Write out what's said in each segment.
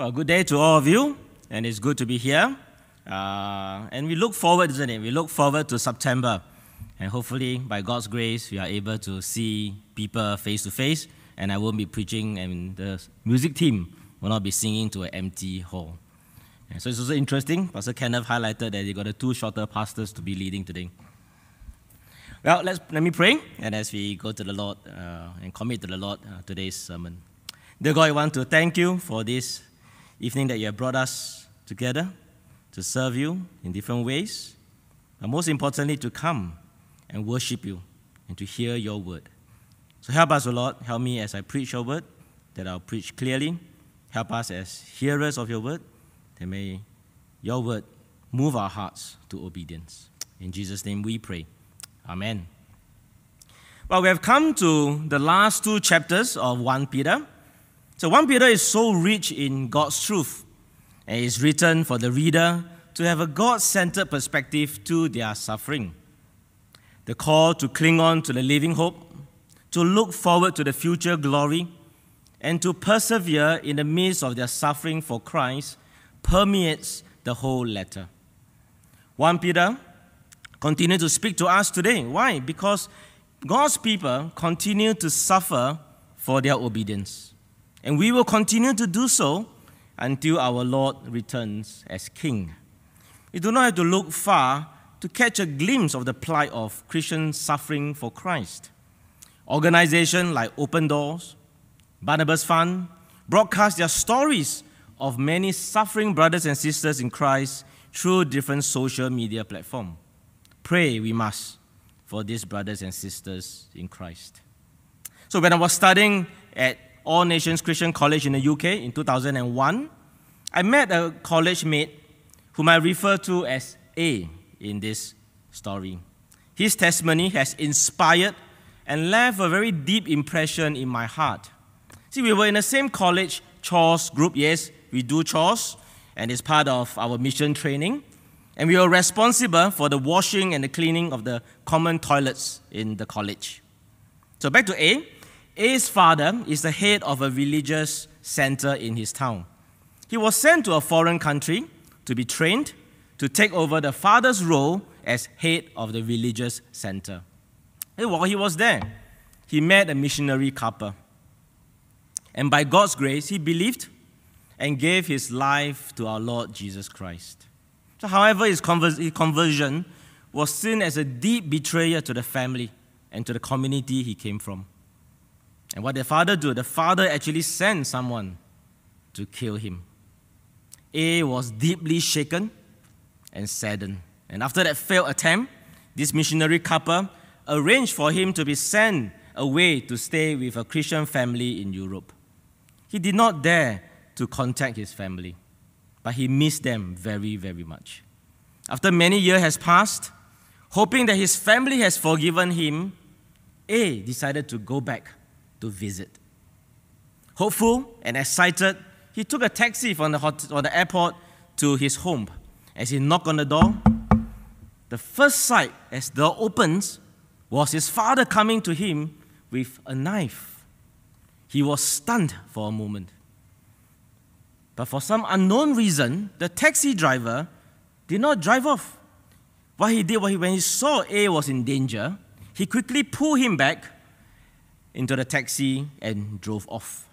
Well, good day to all of you, and it's good to be here. Uh, and we look forward, isn't it? We look forward to September, and hopefully, by God's grace, we are able to see people face to face. And I won't be preaching, and the music team will not be singing to an empty hall. And so it's also interesting. Pastor Kenneth highlighted that they got the two shorter pastors to be leading today. Well, let's, let me pray, and as we go to the Lord uh, and commit to the Lord uh, today's sermon. Dear God, I want to thank you for this evening that you have brought us together to serve you in different ways, but most importantly, to come and worship you and to hear your word. So help us, O Lord, help me as I preach your word, that I'll preach clearly. Help us as hearers of your word, that may your word move our hearts to obedience. In Jesus' name we pray. Amen. Well, we have come to the last two chapters of 1 Peter. So 1 Peter is so rich in God's truth and is written for the reader to have a God centered perspective to their suffering. The call to cling on to the living hope, to look forward to the future glory, and to persevere in the midst of their suffering for Christ permeates the whole letter. 1 Peter continues to speak to us today. Why? Because God's people continue to suffer for their obedience. And we will continue to do so until our Lord returns as King. We do not have to look far to catch a glimpse of the plight of Christians suffering for Christ. Organizations like Open Doors, Barnabas Fund broadcast their stories of many suffering brothers and sisters in Christ through different social media platforms. Pray we must for these brothers and sisters in Christ. So, when I was studying at All Nations Christian College in the UK in 2001, I met a college mate whom I refer to as A in this story. His testimony has inspired and left a very deep impression in my heart. See, we were in the same college chores group, yes, we do chores, and it's part of our mission training. And we were responsible for the washing and the cleaning of the common toilets in the college. So back to A. A's father is the head of a religious center in his town. He was sent to a foreign country to be trained to take over the father's role as head of the religious center. And while he was there, he met a missionary couple. And by God's grace, he believed and gave his life to our Lord Jesus Christ. So, however, his, conversion was seen as a deep betrayal to the family and to the community he came from. And what the father did, the father actually sent someone to kill him. A was deeply shaken and saddened. And after that failed attempt, this missionary couple arranged for him to be sent away to stay with a Christian family in Europe. He did not dare to contact his family but he missed them very, very much. After many years has passed, hoping that his family has forgiven him, A decided to go back to visit. Hopeful and excited, he took a taxi from the, from the airport to his home. As he knocked on the door, the first sight as the door opens was his father coming to him with a knife. He was stunned for a moment. But for some unknown reason, the taxi driver did not drive off. What he did, was, when he saw A was in danger, he quickly pulled him back into the taxi and drove off.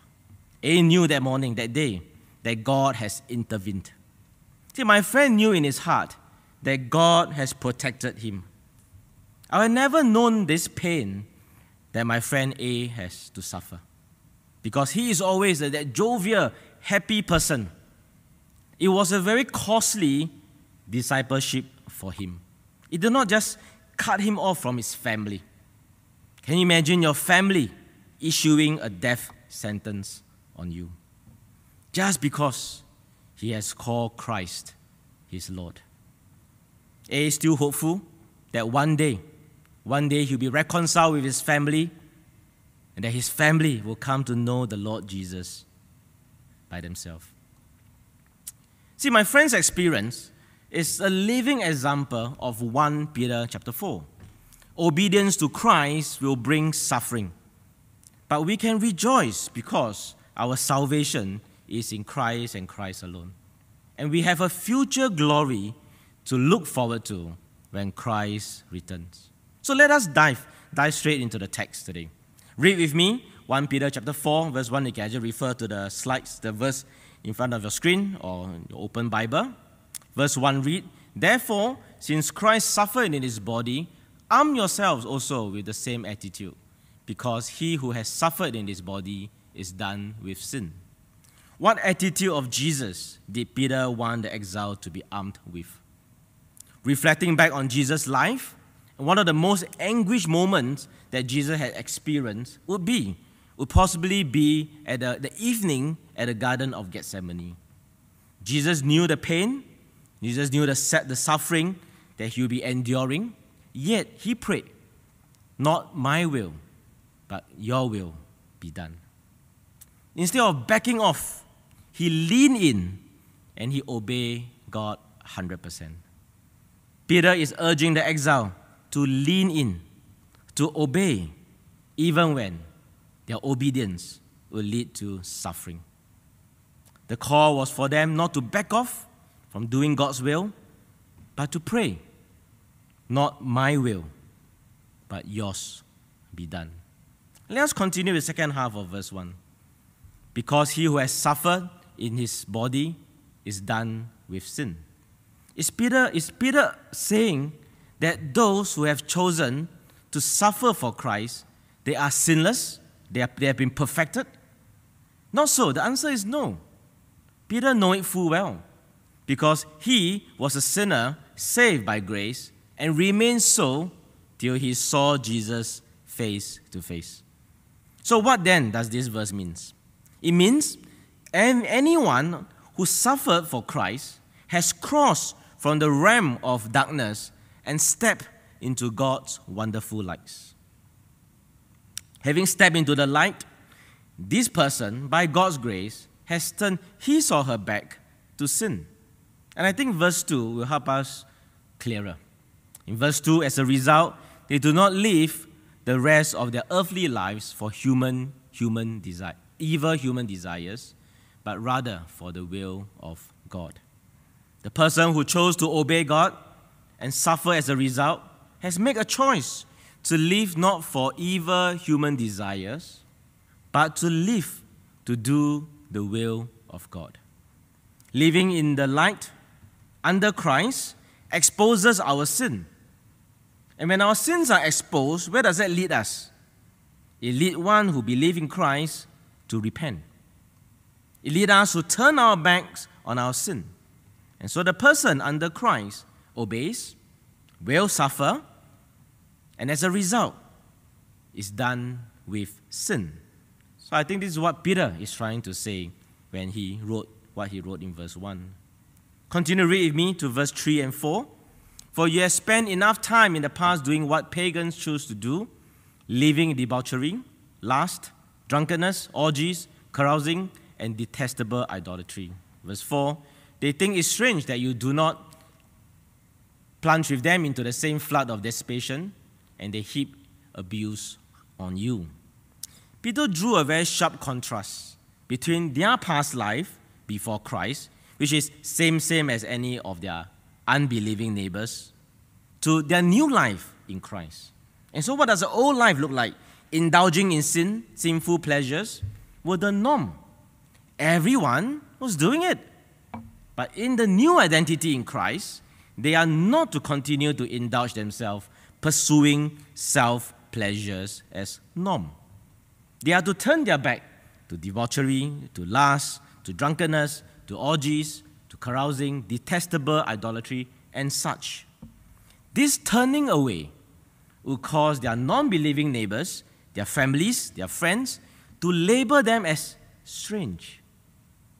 A knew that morning, that day, that God has intervened. See, my friend knew in his heart that God has protected him. I had never known this pain that my friend A has to suffer. Because he is always that jovial, happy person. It was a very costly discipleship for him. It did not just cut him off from his family. Can you imagine your family issuing a death sentence on you? Just because he has called Christ his Lord. A is still hopeful that one day, one day he'll be reconciled with his family and that his family will come to know the Lord Jesus by themselves. See, my friend's experience is a living example of 1 Peter chapter 4. Obedience to Christ will bring suffering, but we can rejoice because our salvation is in Christ and Christ alone. And we have a future glory to look forward to when Christ returns. So let us dive, dive straight into the text today. Read with me 1 Peter chapter 4, verse 1. You can just refer to the slides, the verse in front of your screen or your open Bible. Verse 1 read, Therefore, since Christ suffered in his body, arm yourselves also with the same attitude, because he who has suffered in his body is done with sin. What attitude of Jesus did Peter want the exile to be armed with? Reflecting back on Jesus' life, one of the most anguished moments that Jesus had experienced would be, would possibly be at the, the evening at the Garden of Gethsemane. Jesus knew the pain, Jesus knew the, the suffering that he would be enduring, yet he prayed, Not my will, but your will be done. Instead of backing off, he leaned in and he obeyed God 100%. Peter is urging the exile to lean in, to obey, even when their obedience will lead to suffering. The call was for them not to back off from doing God's will, but to pray, not my will, but yours be done. Let us continue the second half of verse 1. Because he who has suffered in his body is done with sin. Is Peter, is Peter saying that those who have chosen to suffer for Christ, they are sinless? They, are, they have been perfected? Not so. The answer is no. Peter knew it full well because he was a sinner saved by grace and remained so till he saw Jesus face to face. So, what then does this verse mean? It means anyone who suffered for Christ has crossed from the realm of darkness and step into God's wonderful lights. Having stepped into the light, this person, by God's grace, has turned his or her back to sin. And I think verse 2 will help us clearer. In verse 2, as a result, they do not live the rest of their earthly lives for human, human desire, evil human desires, but rather for the will of God. The person who chose to obey God and suffer as a result has made a choice to live not for evil human desires, but to live to do the will of God. Living in the light under Christ exposes our sin. And when our sins are exposed, where does that lead us? It leads one who believes in Christ to repent. It leads us to turn our backs on our sin and so the person under Christ obeys, will suffer, and as a result, is done with sin. So I think this is what Peter is trying to say when he wrote what he wrote in verse 1. Continue read with me to verse 3 and 4. For you have spent enough time in the past doing what pagans choose to do, living debauchery, lust, drunkenness, orgies, carousing, and detestable idolatry. Verse 4 they think it's strange that you do not plunge with them into the same flood of dissipation, and they heap abuse on you. Peter drew a very sharp contrast between their past life before Christ, which is same same as any of their unbelieving neighbors, to their new life in Christ. And so, what does the old life look like? Indulging in sin, sinful pleasures, were the norm. Everyone was doing it. But in the new identity in Christ, they are not to continue to indulge themselves pursuing self pleasures as norm. They are to turn their back to debauchery, to lust, to drunkenness, to orgies, carousing, detestable idolatry, and such. This turning away will cause their non believing neighbors, their families, their friends, to label them as strange.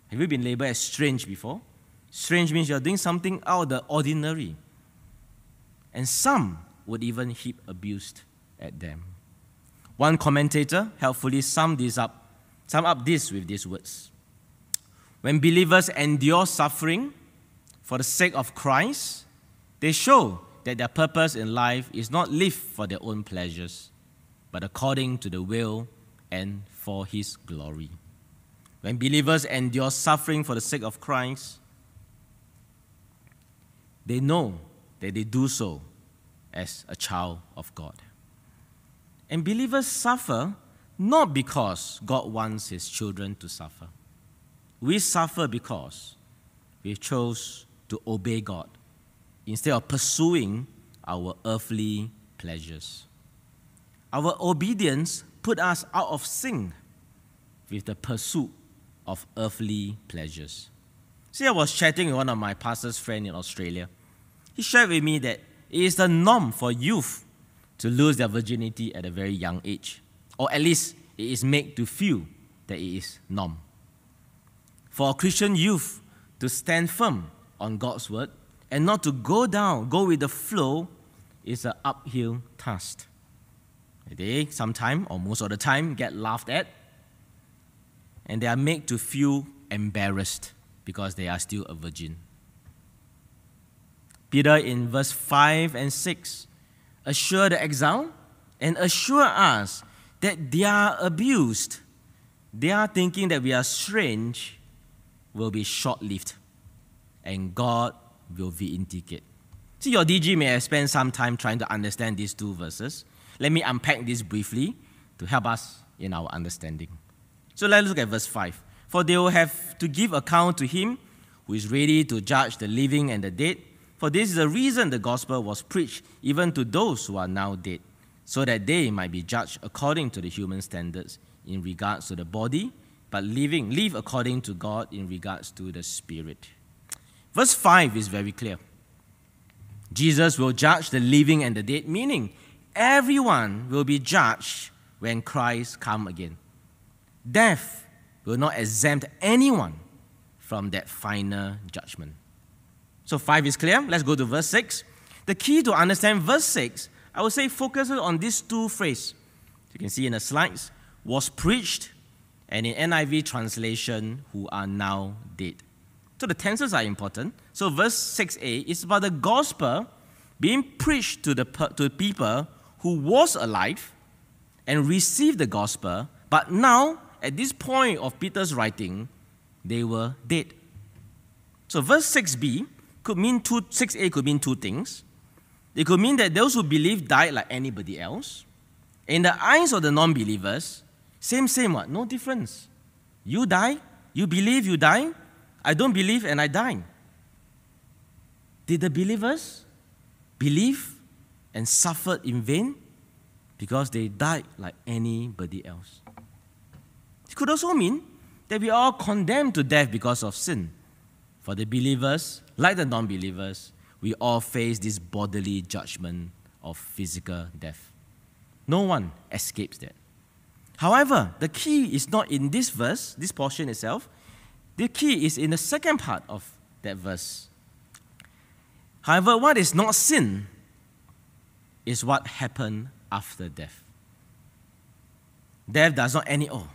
Have you been labeled as strange before? Strange means you're doing something out of the ordinary. And some would even heap abuse at them. One commentator helpfully summed this up, sum up this with these words. When believers endure suffering for the sake of Christ, they show that their purpose in life is not lived for their own pleasures, but according to the will and for His glory. when believers endure suffering for the sake of Christ, they know that they do so as a child of God. And believers suffer not because God wants his children to suffer. We suffer because we chose to obey God instead of pursuing our earthly pleasures. Our obedience put us out of sync with the pursuit of earthly pleasures. See, I was chatting with one of my pastor's friends in Australia. He shared with me that it is the norm for youth to lose their virginity at a very young age, or at least it is made to feel that it is norm. For Christian youth to stand firm on God's word and not to go down, go with the flow, is an uphill task. They sometimes, or most of the time, get laughed at, and they are made to feel embarrassed because they are still a virgin. Peter in verse 5 and 6 assure the exile and assure us that they are abused. They are thinking that we are strange will be short lived and God will vindicate. See, your DG may have spent some time trying to understand these two verses. Let me unpack this briefly to help us in our understanding. So let's look at verse 5. For they will have to give account to him who is ready to judge the living and the dead. For this is the reason the gospel was preached even to those who are now dead, so that they might be judged according to the human standards in regards to the body, but living live according to God in regards to the spirit. Verse 5 is very clear. Jesus will judge the living and the dead, meaning everyone will be judged when Christ come again. Death will not exempt anyone from that final judgment. So 5 is clear. Let's go to verse 6. The key to understand verse 6, I would say, focuses on these two phrases. You can see in the slides, was preached, and in NIV translation, who are now dead. So the tenses are important. So verse 6a is about the gospel being preached to the to the people who was alive and received the gospel, but now at this point of Peter's writing, they were dead. So verse 6b could mean two 6a could mean two things. It could mean that those who believe died like anybody else. In the eyes of the non-believers, same, same what? No difference. You die, you believe, you die, I don't believe and I die. Did the believers believe and suffered in vain? Because they died like anybody else. It could also mean that we are all condemned to death because of sin. For the believers, like the non believers, we all face this bodily judgment of physical death. No one escapes that. However, the key is not in this verse, this portion itself, the key is in the second part of that verse. However, what is not sin is what happened after death. Death does not end it all.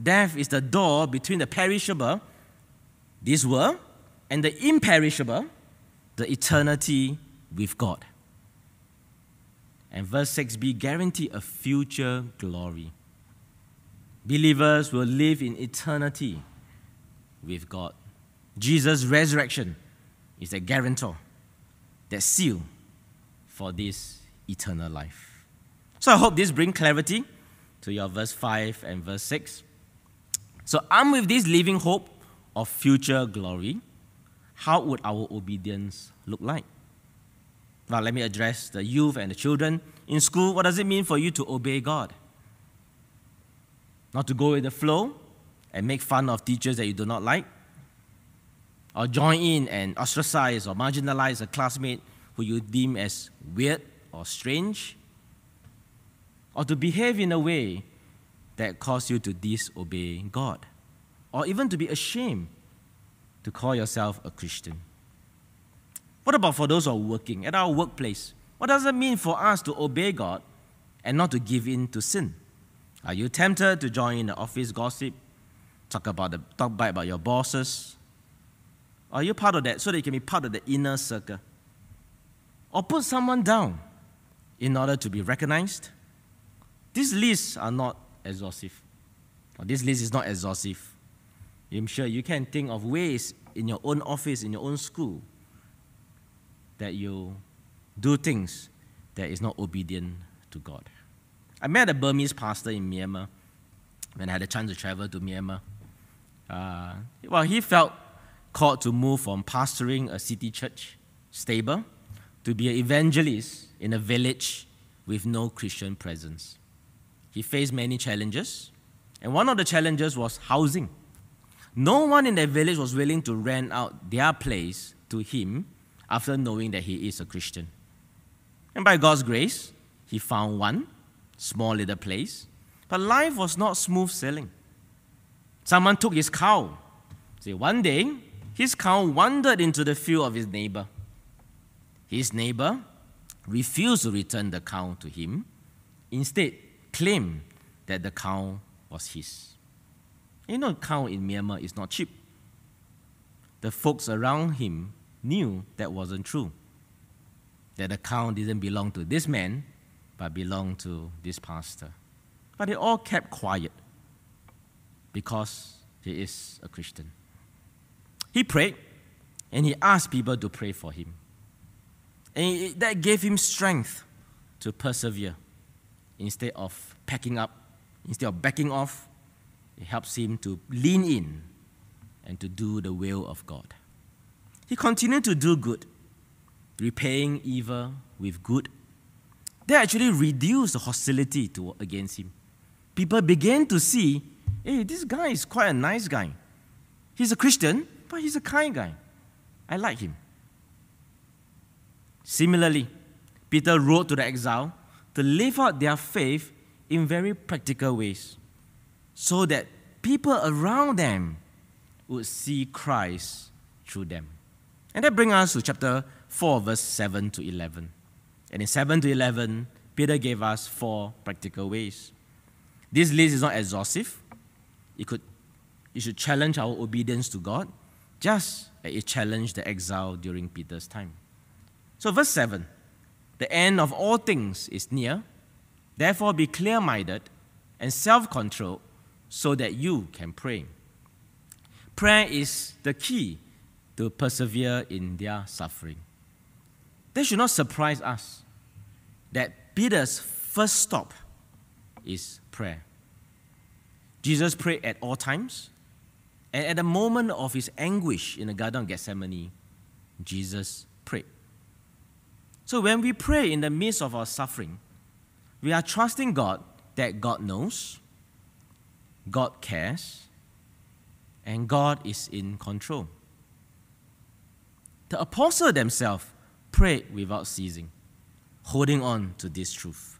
Death is the door between the perishable, this world, and the imperishable, the eternity with God. And verse 6b guarantee a future glory. Believers will live in eternity with God. Jesus' resurrection is a guarantor, that seal for this eternal life. So I hope this brings clarity to your verse 5 and verse 6. So armed with this living hope of future glory, how would our obedience look like? Well, let me address the youth and the children. In school, what does it mean for you to obey God? Not to go with the flow, and make fun of teachers that you do not like, or join in and ostracize or marginalize a classmate who you deem as weird or strange, or to behave in a way that causes you to disobey God, or even to be ashamed to call yourself a Christian. What about for those who are working at our workplace? What does it mean for us to obey God and not to give in to sin? Are you tempted to join in the office gossip talk about the talk bad about your bosses? Are you part of that so that you can be part of the inner circle? Or put someone down in order to be recognized? These lists are not exhaustive. This list is not exhaustive. I'm sure you can think of ways in your own office, in your own school, that you do things that is not obedient to God. I met a Burmese pastor in Myanmar when I had a chance to travel to Myanmar. Uh, well, he felt called to move from pastoring a city church, stable, to be an evangelist in a village with no Christian presence. He faced many challenges, and one of the challenges was housing. No one in the village was willing to rent out their place to him after knowing that he is a Christian. And by God's grace, he found one small little place. But life was not smooth sailing. Someone took his cow. See, one day, his cow wandered into the field of his neighbor. His neighbor refused to return the cow to him, instead, claimed that the cow was his. You know, cow in Myanmar is not cheap. The folks around him knew that wasn't true, that cow didn't belong to this man, but belonged to this pastor. But they all kept quiet because he is a Christian. He prayed and he asked people to pray for him. And that gave him strength to persevere instead of packing up, instead of backing off. It helps him to lean in and to do the will of God. He continued to do good, repaying evil with good. They actually reduced the hostility to, against him. People began to see, hey, this guy is quite a nice guy. He's a Christian, but he's a kind guy. I like him. Similarly, Peter wrote to the exile to live out their faith in very practical ways so that people around them would see Christ through them. And that brings us to chapter 4, verse 7 to 11. And in 7 to 11, Peter gave us four practical ways. This list is not exhaustive. It, could, it should challenge our obedience to God, just as it challenged the exile during Peter's time. So, verse 7 The end of all things is near. Therefore, be clear minded and self controlled so that you can pray. Prayer is the key to persevere in their suffering. That should not surprise us that Peter's first stop is prayer. Jesus prayed at all times, and at the moment of his anguish in the Garden of Gethsemane, Jesus prayed. So when we pray in the midst of our suffering, we are trusting God that God knows, God cares, and God is in control. The apostles themselves prayed without ceasing, holding on to this truth.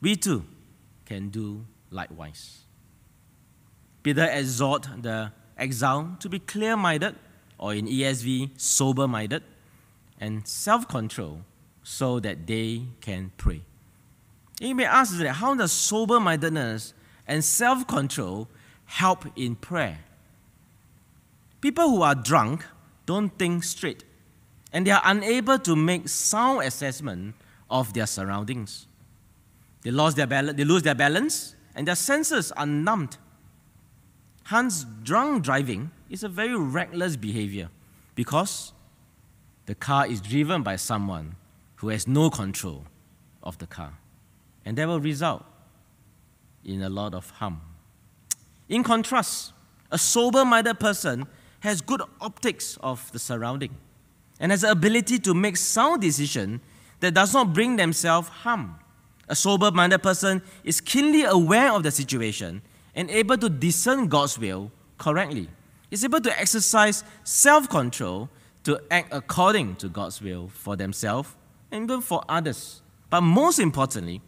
We too can do likewise. Peter exhort the exile to be clear minded, or in ESV, sober minded, and self control so that they can pray. You may ask that how does sober mindedness and self control help in prayer? People who are drunk don't think straight, and they are unable to make sound assessment of their surroundings. They, lost their balance, they lose their balance, and their senses are numbed. Hence, drunk driving is a very reckless behavior because the car is driven by someone who has no control of the car. And that will result in a lot of harm. In contrast, a sober minded person has good optics of the surrounding and has the ability to make sound decision that does not bring themselves harm. A sober minded person is keenly aware of the situation and able to discern God's will correctly. Is able to exercise self control to act according to God's will for themselves and even for others. But most importantly,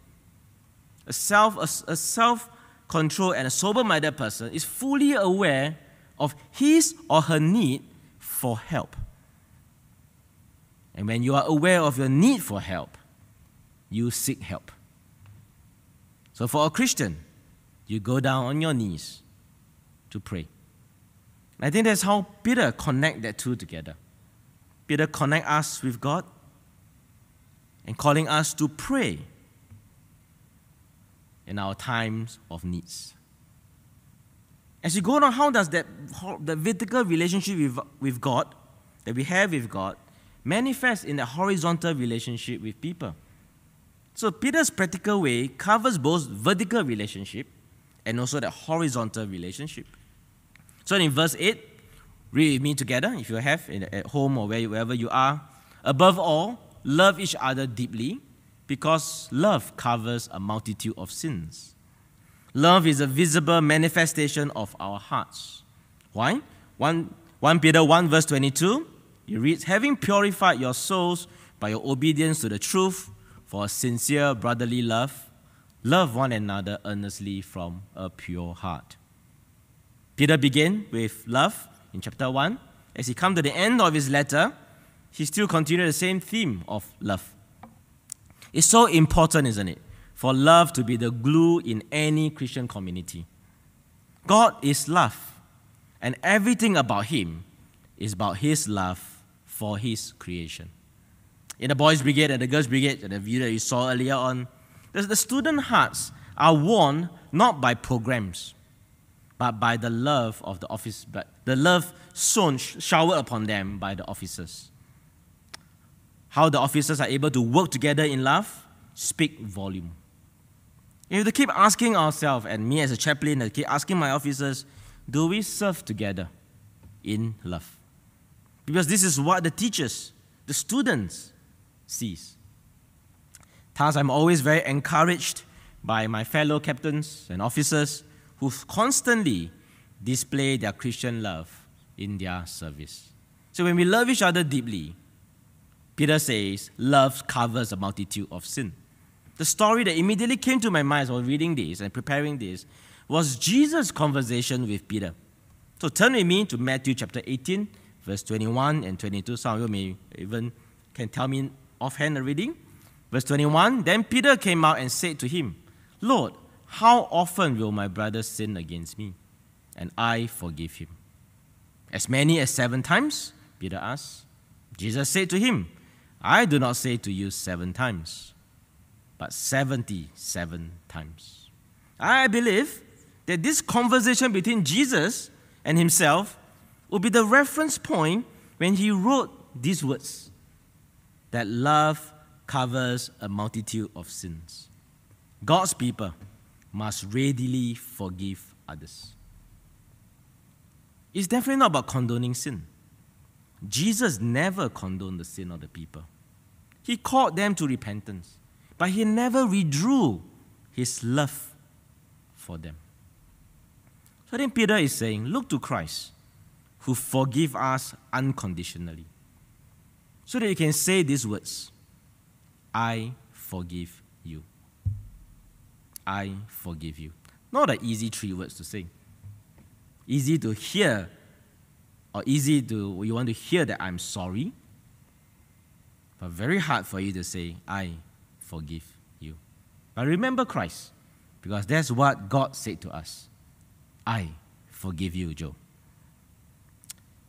a self, a, a self control and a sober minded person is fully aware of his or her need for help. And when you are aware of your need for help, you seek help. So for a Christian, you go down on your knees to pray. I think that's how Peter connect that two together. Peter connect us with God and calling us to pray in our times of needs. As you go on, how does that the vertical relationship with, with God that we have with God manifest in the horizontal relationship with people? So Peter's practical way covers both vertical relationship and also the horizontal relationship. So in verse 8, read me together if you have at home or wherever you are. Above all, love each other deeply because love covers a multitude of sins. Love is a visible manifestation of our hearts. Why? 1, 1 Peter 1, verse 22, it reads, Having purified your souls by your obedience to the truth for a sincere brotherly love, love one another earnestly from a pure heart. Peter began with love in chapter 1. As he come to the end of his letter, he still continued the same theme of love. It's so important, isn't it? For love to be the glue in any Christian community. God is love, and everything about Him is about His love for His creation. In the boys' brigade and the girls' brigade, and the video that you saw earlier on, the student hearts are won not by programs, but by the love of the office, but the love sown, showered upon them by the officers. How the officers are able to work together in love speak volume. You have to keep asking ourselves, and me as a chaplain, I keep asking my officers, do we serve together in love? Because this is what the teachers, the students, sees. Thus, I'm always very encouraged by my fellow captains and officers who constantly display their Christian love in their service. So when we love each other deeply, Peter says, love covers a multitude of sin. The story that immediately came to my mind was reading this and preparing this was Jesus' conversation with Peter. So turn with me to Matthew chapter 18, verse 21 and 22. Some of you may even can tell me offhand the reading. Verse 21 Then Peter came out and said to him, Lord, how often will my brother sin against me? And I forgive him. As many as seven times? Peter asked. Jesus said to him, I do not say to you seven times but 77 times. I believe that this conversation between Jesus and himself will be the reference point when he wrote these words that love covers a multitude of sins. God's people must readily forgive others. It's definitely not about condoning sin. Jesus never condoned the sin of the people. He called them to repentance but he never withdrew his love for them. So then Peter is saying, Look to Christ, who forgive us unconditionally. So that you can say these words I forgive you. I forgive you. Not an easy three words to say. Easy to hear, or easy to, you want to hear that I'm sorry, but very hard for you to say, I forgive you. But remember Christ, because that's what God said to us I forgive you, Joe.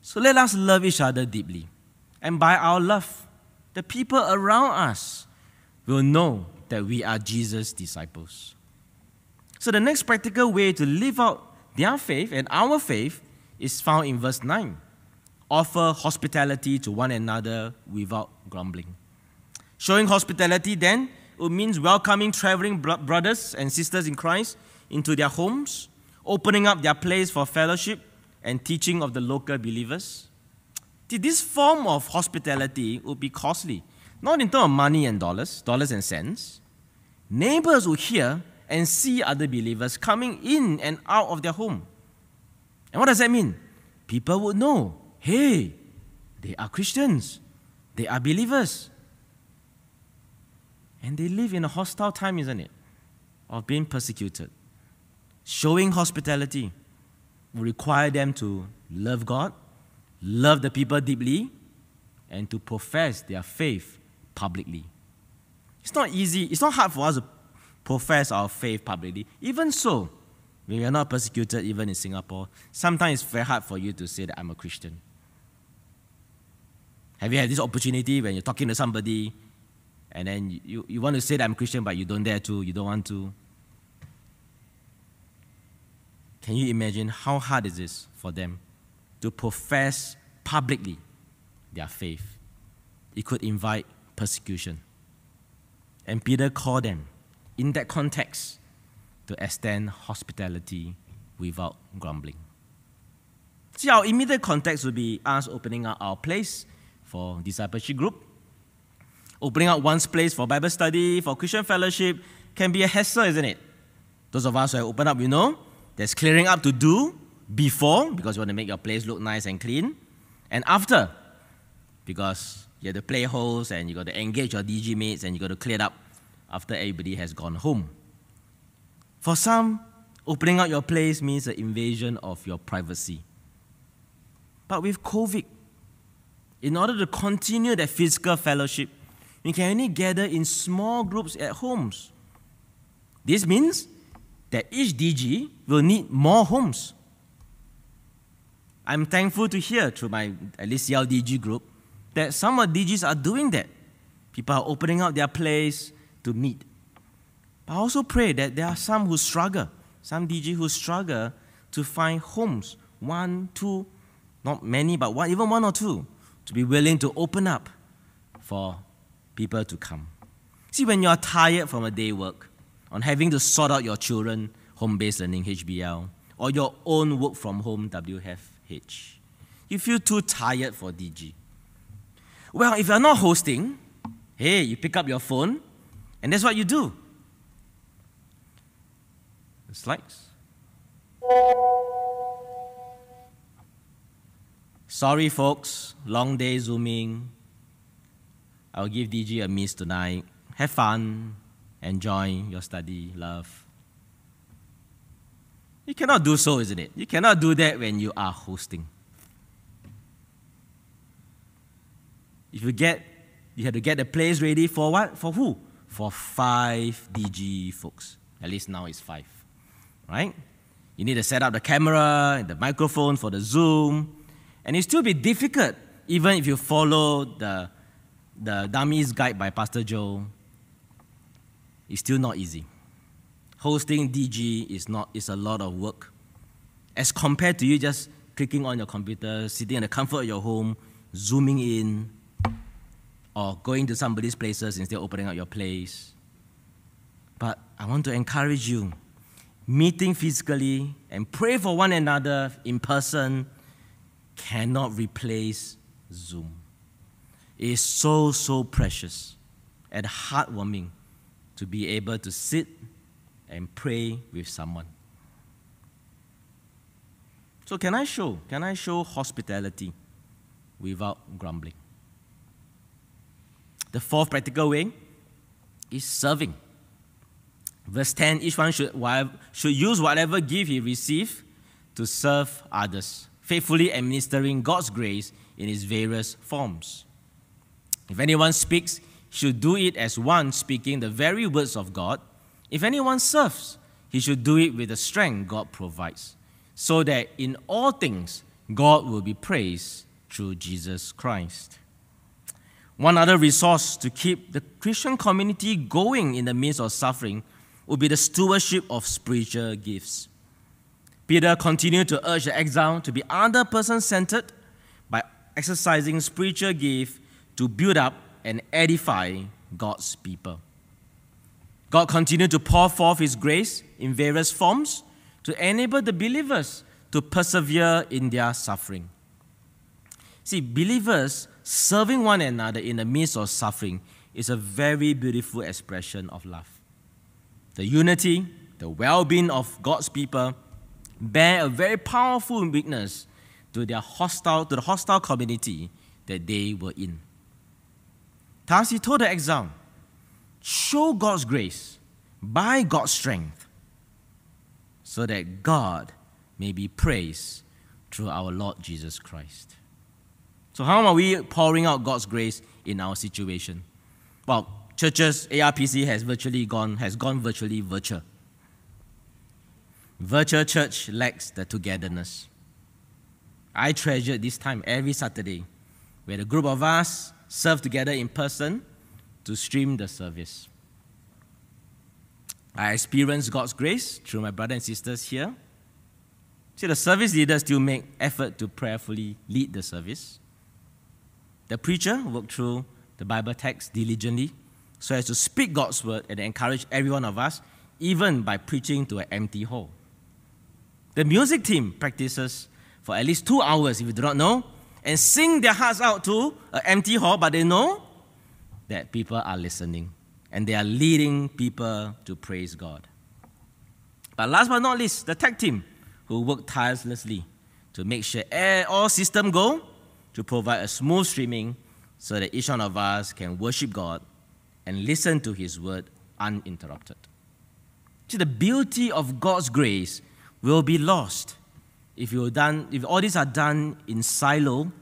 So let us love each other deeply. And by our love, the people around us will know that we are Jesus' disciples. So the next practical way to live out their faith and our faith is found in verse 9. Offer hospitality to one another without grumbling. Showing hospitality then it means welcoming traveling brothers and sisters in Christ into their homes, opening up their place for fellowship and teaching of the local believers. This form of hospitality would be costly, not in terms of money and dollars, dollars and cents. Neighbors would hear and see other believers coming in and out of their home. And what does that mean? People would know hey, they are Christians, they are believers. And they live in a hostile time, isn't it? Of being persecuted. Showing hospitality will require them to love God, love the people deeply, and to profess their faith publicly. It's not easy, it's not hard for us to profess our faith publicly. Even so, we are not persecuted, even in Singapore, sometimes it's very hard for you to say that I'm a Christian. Have you had this opportunity when you're talking to somebody and then you, you want to say that I'm Christian, but you don't dare to, you don't want to. can you imagine how hard it is for them to profess publicly their faith? It could invite persecution. And Peter called them, in that context, to extend hospitality without grumbling. See, our immediate context would be us opening up our place for discipleship group. Opening up one's place for Bible study, for Christian fellowship, can be a hassle, isn't it? Those of us who have opened up, you know, there's clearing up to do before, because you want to make your place look nice and clean, and after, because you have to play host and you got to engage your DG mates and you got to clear it up after everybody has gone home. For some, opening up your place means an invasion of your privacy. But with COVID, in order to continue that physical fellowship, we can only gather in small groups at homes. This means that each DG will need more homes. I'm thankful to hear through my at least CLDG group that some of DGs are doing that. People are opening up their place to meet. But I also pray that there are some who struggle, some DG who struggle to find homes, one, two, not many, but one, even one or two, to be willing to open up for people to come. See, when you are tired from a day work, on having to sort out your children home based learning HBL, or your own work from home WFH, you feel too tired for DG. Well, if you're not hosting, hey, you pick up your phone, and that's what you do. The slides. Sorry, folks, long day zooming. I'll give DG a miss tonight. Have fun, enjoy your study, love. You cannot do so, isn't it? You cannot do that when you are hosting. If you get, you have to get the place ready for what? For who? For five DG folks. At least now it's five, right? You need to set up the camera, the microphone for the Zoom, and it still be difficult even if you follow the, the dummies guide by Pastor Joe. is still not easy. Hosting DG is not is a lot of work, as compared to you just clicking on your computer, sitting in the comfort of your home, zooming in, or going to somebody's places instead of opening up your place. But I want to encourage you meeting physically and pray for one another in person cannot replace Zoom. Is so, so precious and heartwarming to be able to sit and pray with someone. So, can I show? Can I show hospitality without grumbling? The fourth practical way is serving. Verse 10 each one should, should use whatever gift he received to serve others, faithfully administering God's grace in its various forms. If anyone speaks, he should do it as one speaking the very words of God. If anyone serves, he should do it with the strength God provides, so that in all things God will be praised through Jesus Christ. One other resource to keep the Christian community going in the midst of suffering would be the stewardship of spiritual gifts. Peter continued to urge the exile to be other person centered by exercising spiritual gifts to build up and edify God's people. God continued to pour forth His grace in various forms to enable the believers to persevere in their suffering. See, believers serving one another in the midst of suffering is a very beautiful expression of love. The unity, the well being of God's people bear a very powerful witness to, their hostile, to the hostile community that they were in. Thus, he told the exile show God's grace by God's strength so that God may be praised through our Lord Jesus Christ. So, how are we pouring out God's grace in our situation? Well, churches, ARPC has virtually gone, has gone virtually virtual. Virtual church lacks the togetherness. I treasure this time every Saturday where a group of us serve together in person to stream the service. I experience God's grace through my brothers and sisters here. See, the service leaders still make effort to prayerfully lead the service. The preacher worked through the Bible text diligently so as to speak God's word and encourage every one of us, even by preaching to an empty hall. The music team practices for at least two hours, if you do not know, and sing their hearts out to an empty hall, but they know that people are listening and they are leading people to praise God. But last but not least, the tech team who work tirelessly to make sure all systems go to provide a smooth streaming so that each one of us can worship God and listen to His word uninterrupted. See, the beauty of God's grace will be lost if, you're done, if all these are done in silo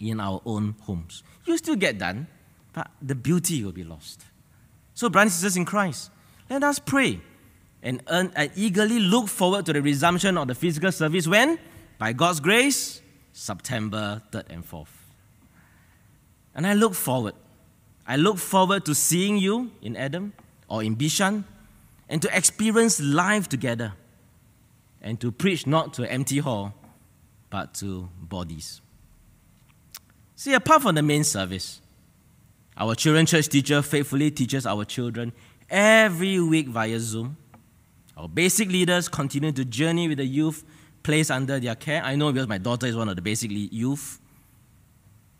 in our own homes. You still get done, but the beauty will be lost. So, brothers and sisters in Christ, let us pray and, earn, and eagerly look forward to the resumption of the physical service when? By God's grace, September 3rd and 4th. And I look forward. I look forward to seeing you in Adam or in Bishan and to experience life together and to preach not to empty hall but to bodies. See, apart from the main service, our children church teacher faithfully teaches our children every week via Zoom our basic leaders continue to journey with the youth placed under their care. I know because my daughter is one of the basic youth.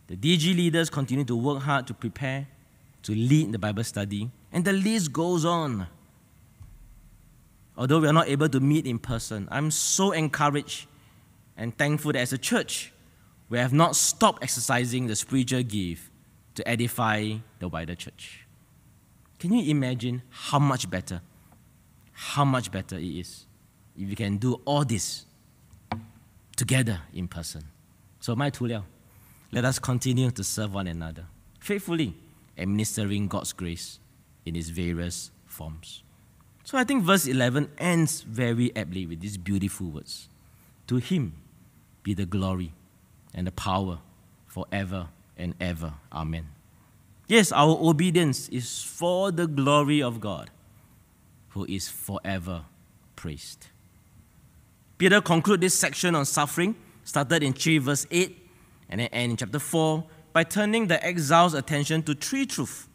The DG leaders continue to work hard to prepare, to lead the Bible study, and the list goes on. Although we are not able to meet in person, I'm so encouraged and thankful that as a church, we have not stopped exercising the spiritual gift to edify the wider church. Can you imagine how much better how much better it is if you can do all this together in person. So, my Tuliao, let us continue to serve one another faithfully, administering God's grace in its various forms. So, I think verse 11 ends very aptly with these beautiful words To Him be the glory and the power forever and ever. Amen. Yes, our obedience is for the glory of God who is forever praised. Peter concludes this section on suffering, started in 3 verse 8 and then end in chapter 4 by turning the exiles' attention to three truths.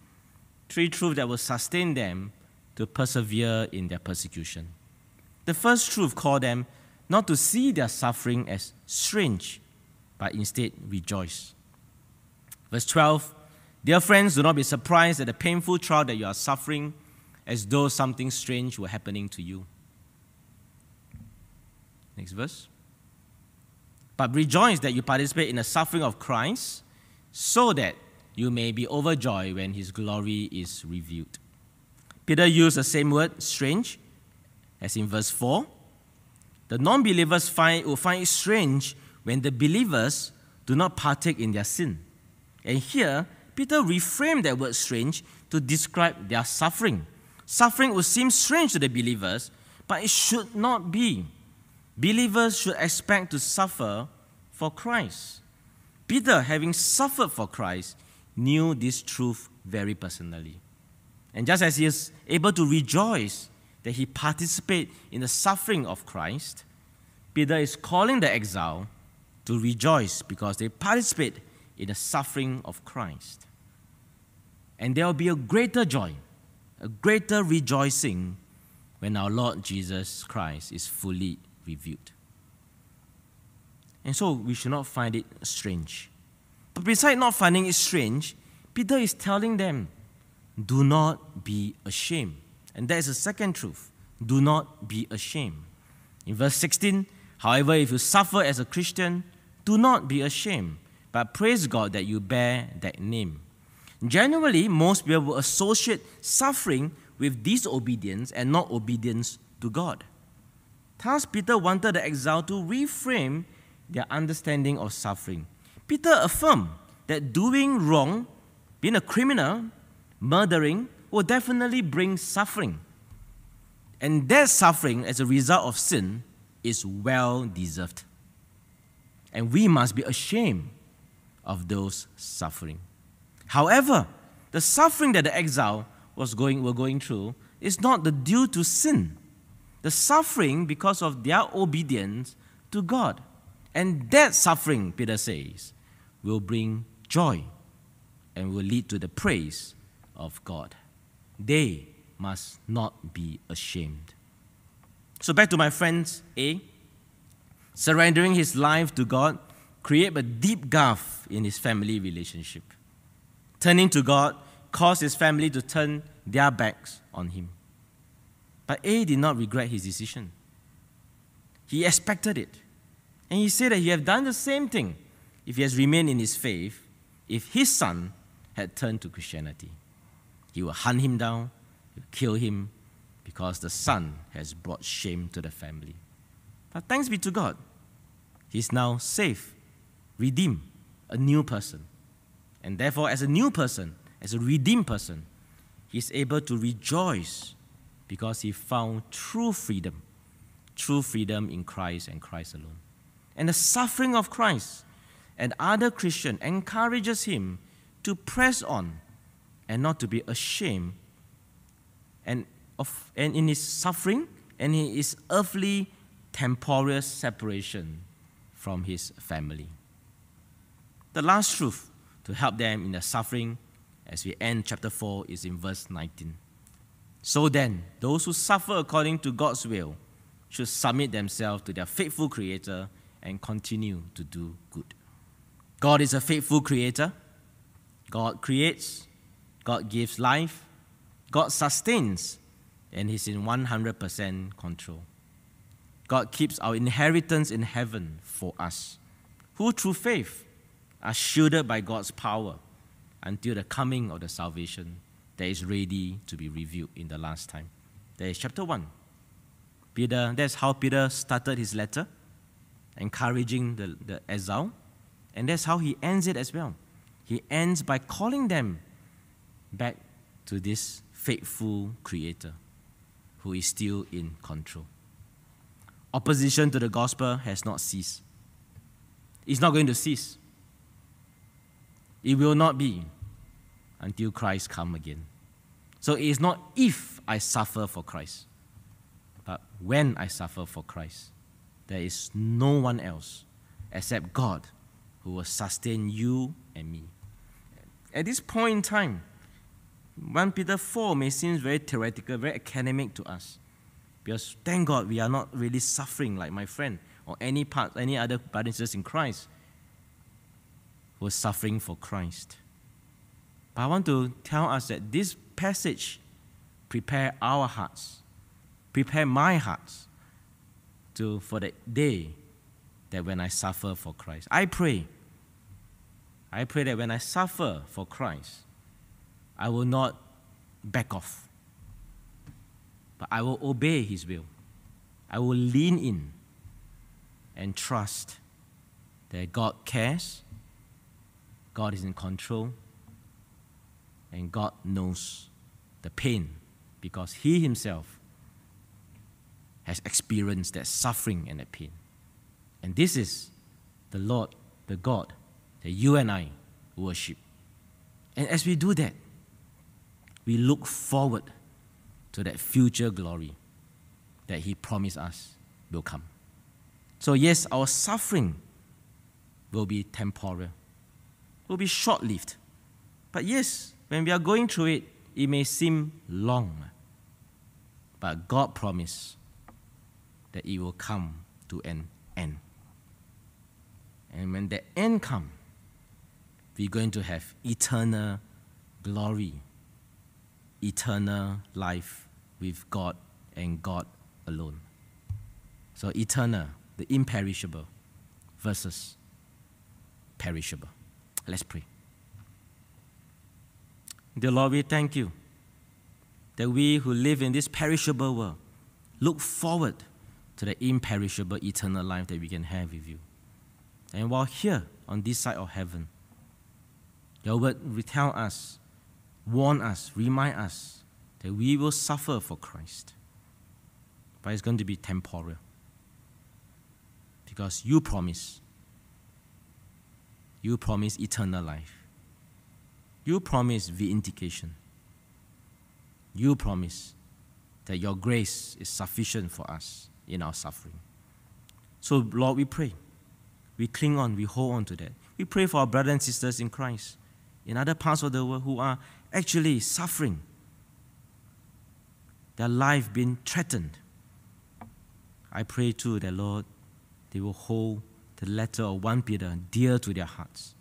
Three truths that will sustain them to persevere in their persecution. The first truth called them not to see their suffering as strange, but instead rejoice. Verse 12 Dear friends, do not be surprised at the painful trial that you are suffering as though something strange were happening to you. Next verse. But rejoice that you participate in the suffering of Christ, so that you may be overjoyed when his glory is revealed. Peter used the same word, strange, as in verse 4. The non believers find, will find it strange when the believers do not partake in their sin. And here, Peter reframed that word strange to describe their suffering. Suffering would seem strange to the believers, but it should not be. Believers should expect to suffer for Christ. Peter, having suffered for Christ, knew this truth very personally. And just as he is able to rejoice that he participated in the suffering of Christ, Peter is calling the exile to rejoice because they participate in the suffering of Christ. And there will be a greater joy a greater rejoicing when our Lord Jesus Christ is fully revealed. And so we should not find it strange. But besides not finding it strange, Peter is telling them, do not be ashamed. And that is the second truth. Do not be ashamed. In verse 16, however, if you suffer as a Christian, do not be ashamed, but praise God that you bear that name. Generally, most people will associate suffering with disobedience and not obedience to God. Thus, Peter wanted the exile to reframe their understanding of suffering. Peter affirmed that doing wrong, being a criminal, murdering, will definitely bring suffering. And that suffering as a result of sin is well deserved. And we must be ashamed of those suffering. However, the suffering that the exile was going, were going through is not the due to sin. The suffering because of their obedience to God. And that suffering, Peter says, will bring joy and will lead to the praise of God. They must not be ashamed. So, back to my friends A. Surrendering his life to God create a deep gulf in his family relationship. Turning to God caused his family to turn their backs on him. But A did not regret his decision. He expected it. And he said that he had done the same thing if he has remained in his faith, if his son had turned to Christianity. He will hunt him down, kill him, because the son has brought shame to the family. But thanks be to God, he's now safe, redeemed, a new person. And therefore, as a new person, as a redeemed person, he's able to rejoice because he found true freedom, true freedom in Christ and Christ alone. And the suffering of Christ and other Christian encourages him to press on and not to be ashamed and, of, and in his suffering and in his earthly temporal separation from his family. The last truth to help them in their suffering as we end chapter 4 is in verse 19. So then, those who suffer according to God's will should submit themselves to their faithful Creator and continue to do good. God is a faithful Creator. God creates, God gives life, God sustains, and He's in 100% control. God keeps our inheritance in heaven for us, who through faith are shielded by God's power until the coming of the salvation that is ready to be revealed in the last time. That is chapter 1. Peter, that's how Peter started his letter, encouraging the, the exile. And that's how he ends it as well. He ends by calling them back to this faithful Creator who is still in control. Opposition to the gospel has not ceased. It's not going to cease. It will not be until Christ come again. So it is not if I suffer for Christ, but when I suffer for Christ. There is no one else except God who will sustain you and me. At this point in time, 1 Peter 4 may seem very theoretical, very academic to us. Because thank God we are not really suffering like my friend or any part, any other brothers in Christ who are suffering for Christ. But I want to tell us that this passage prepare our hearts, prepare my hearts to for the day that when I suffer for Christ. I pray. I pray that when I suffer for Christ, I will not back off, but I will obey His will. I will lean in and trust that God cares, God is in control, and God knows the pain because He Himself has experienced that suffering and that pain. And this is the Lord, the God that you and I worship. And as we do that, we look forward to that future glory that He promised us will come. So, yes, our suffering will be temporal, will be short lived. But yes, when we are going through it, it may seem long. But God promised that it will come to an end. And when the end comes, we're going to have eternal glory, eternal life with God and God alone. So, eternal, the imperishable, versus perishable. Let's pray. Dear Lord, we thank you that we who live in this perishable world look forward to the imperishable eternal life that we can have with you. And while here on this side of heaven, your word will tell us, warn us, remind us that we will suffer for Christ. But it's going to be temporal. Because you promise. You promise eternal life. You promise vindication. You promise that your grace is sufficient for us in our suffering. So, Lord, we pray. We cling on, we hold on to that. We pray for our brothers and sisters in Christ in other parts of the world who are actually suffering, their life being threatened. I pray too that, Lord, they will hold the letter of 1 Peter dear to their hearts.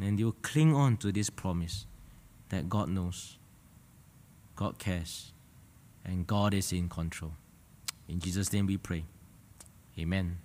And they will cling on to this promise that God knows, God cares, and God is in control. In Jesus' name we pray. Amen.